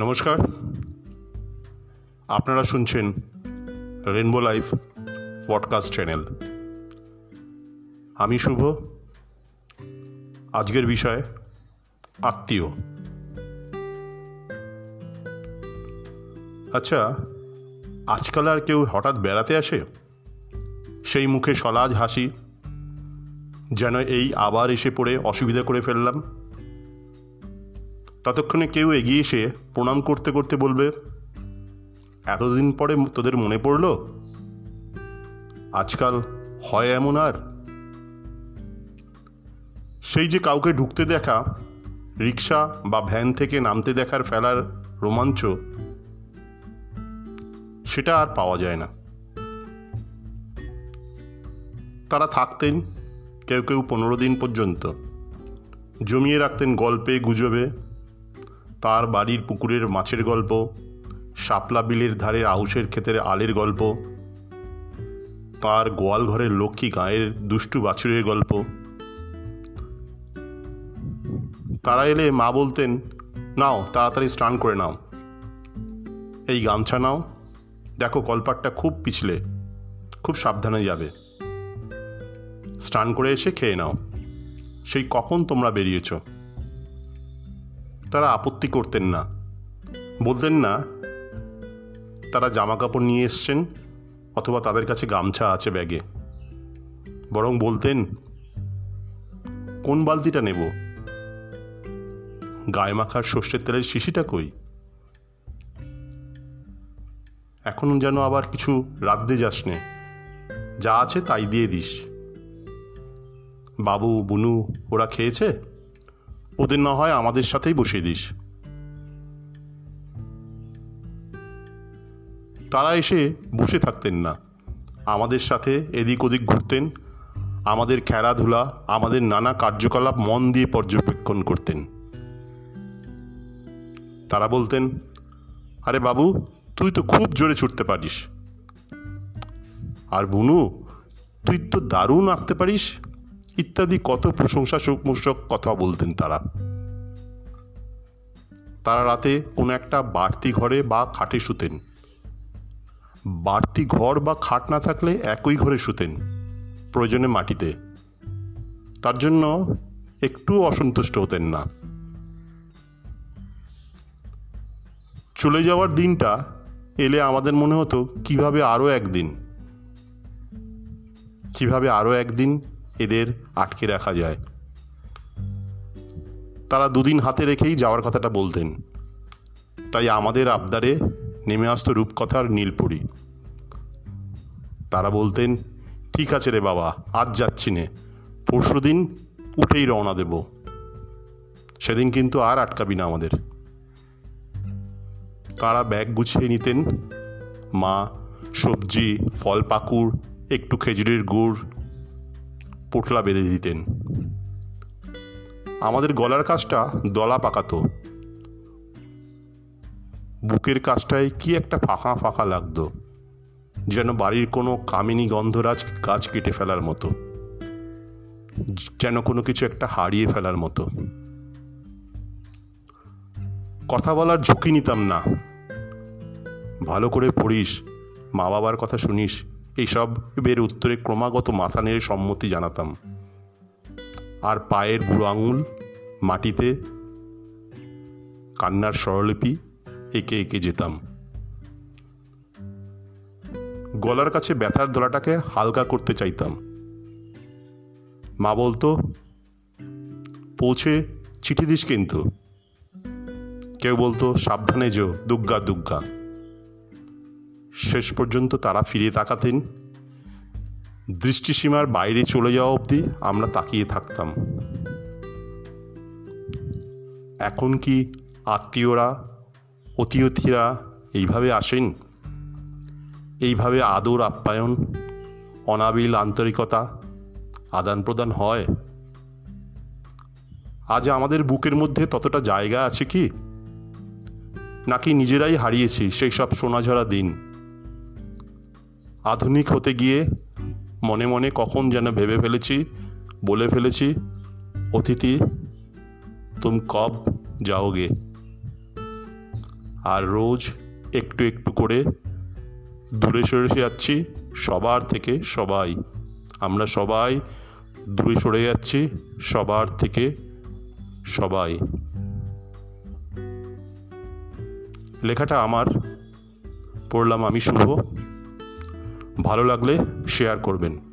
নমস্কার। আপনারা শুনছেন রেনবো লাইফ পডকাস্ট চ্যানেল আমি শুভ। আজকের বিষয় আত্মীয়। আচ্ছা আজকাল আর কেউ হঠাৎ বেড়াতে আসে? সেই মুখে সলাজ হাসি, যেন এই আবার এসে পড়ে অসুবিধা করে ফেললাম। ততক্ষণে কেউ এগিয়ে এসে প্রণাম করতে করতে বলবে, এতদিন পরে তোদের মনে পড়ল? আজকাল হয় এমন আর? সেই যে কাউকে ঢুকতে দেখা, রিক্সা বা ভ্যান থেকে নামতে দেখার ফেলার রোমাঞ্চ, সেটা আর পাওয়া যায় না। তারা থাকতেন কেউ কেউ পনেরো দিন পর্যন্ত। জমিয়ে রাখতেন গল্পে, গুজবে তার বাড়ির পুকুরের মাছের গল্প, শাপলা বিলের ধারে আউশের ক্ষেতের আলের গল্প, তার গোয়াল ঘরের লক্ষ্মী গায়ের দুষ্টু বাছুরের গল্প। তারা এলে মা বলতেন, নাও, তাড়াতাড়ি স্নান করে নাও। এই গামছা নাও। দেখো কলপাটটা খুব পিছলে, খুব সাবধানে যাবে। স্নান করে এসে খেয়ে নাও। সেই কখন তোমরা বেরিয়েছ? তারা আপত্তি করতেন না। বলতেন না, তারা জামা কাপড় নিয়ে এসছেন অথবা তাদের কাছে গামছা আছে ব্যাগে। বরং বলতেন, কোন বালতিটা নেব? গায়ে মাখার সর্ষের তেলের শিশিটা কই? এখন যেন আবার কিছু রাঁধতে যাস নে যা আছে তাই দিয়ে দিস। বাবু, বুনু, ওরা খেয়েছে? ওদের না হয় আমাদের সাথেই বসিয়ে দিস। তারা এসে বসে থাকতেন না। আমাদের সাথে এদিক ওদিক ঘুরতেন। আমাদের খেলাধুলা, আমাদের নানা কার্যকলাপ মন দিয়ে পর্যবেক্ষণ করতেন। তারা বলতেন, আরে বাবু, তুই তো খুব জোরে ছুটতে পারিস। আর বুনু, তুই তো দারুণ আঁকতে পারিস। ইত্যাদি কত প্রশংসা মূসক কথা বলতেন তারা। তারা রাতে কোনো একটা বাড়তি ঘরে বা খাটে শুতেন। বাড়তি ঘর বা খাট না থাকলে একই ঘরে শুতেন, প্রয়োজনে মাটিতে। তার জন্য একটু অসন্তুষ্ট হতেন না। চলে যাওয়ার দিনটা এলে আমাদের মনে হতো, কীভাবে আরও একদিন? কীভাবে আরও একদিন এদের আটকে রাখা যায়। তারা দুদিন হাতে রেখেই যাওয়ার কথাটা বলতেন। তাই আমাদের আবদারে নেমে আসতো রূপকথার নীলপুরি। তারা বলতেন, ঠিক আছে রে বাবা, আজ যাচ্ছি নে। পরশু দিন উঠেই রওনা দেব। সেদিন কিন্তু আর আটকাবি না আমাদের। তারা ব্যাগ গুছিয়ে নিতেন। মা, সবজি, ফল, পাকুড়, একটু খেজুরের গুড় পোটলা বেঁধে দিতেন। আমাদের গলার কাজটা দলা পাকাতো। বুকের কাজটায় কি একটা ফাঁকা ফাঁকা লাগতো, যেন বাড়ির কোনো কামিনী গন্ধরাজ গাছ কেটে ফেলার মতো, যেন কোনো কিছু একটা হারিয়ে ফেলার মতো। কথা বলার ঝুঁকি নিতাম না। ভালো করে পড়িস মা বাবার কথা শুনিস এইসব বের উত্তরে ক্রমাগত মাথা নেড়ে সম্মতি জানাতাম। আর পায়ের বুড়ো আঙুল, মাটিতে কান্নার স্বরলিপি এঁকে এঁকে যেতাম। গলার কাছে ব্যথার দলাটাকে হালকা করতে চাইতাম। মা বলতো, পৌঁছে চিঠি দিস কিন্তু। কেউ বলতো, সাবধানে যো দুগ্গা দুগ্গা। শেষ পর্যন্ত তারা ফিরে তাকাতেন। দৃষ্টিসীমার বাইরে চলে যাওয়া অবধি আমরা তাকিয়ে থাকতাম। এখন কি আত্মীয়রা, অতিথিরা এইভাবে আসেন? এইভাবে আদর, আপ্যায়ন, অনাবিল আন্তরিকতা আদান প্রদান হয়? আজ আমাদের বুকের মধ্যে ততটা জায়গা আছে কি? নাকি নিজেরাই হারিয়েছি সেই সব সোনাঝরা দিন? আধুনিক হতে গিয়ে মনে মনে কখন যেন ভেবে ফেলেছি, বলে ফেলেছি, অতিথি, তুম কব যাওগে? আর রোজ একটু একটু করে দূরে সরে যাচ্ছি, সবার থেকে সবাই। আমরা সবাই দূরে সরে যাচ্ছি, সবার থেকে সবাই। লেখাটা আমার, পড়লাম আমি শুভ। ভালো লাগলে শেয়ার করবেন।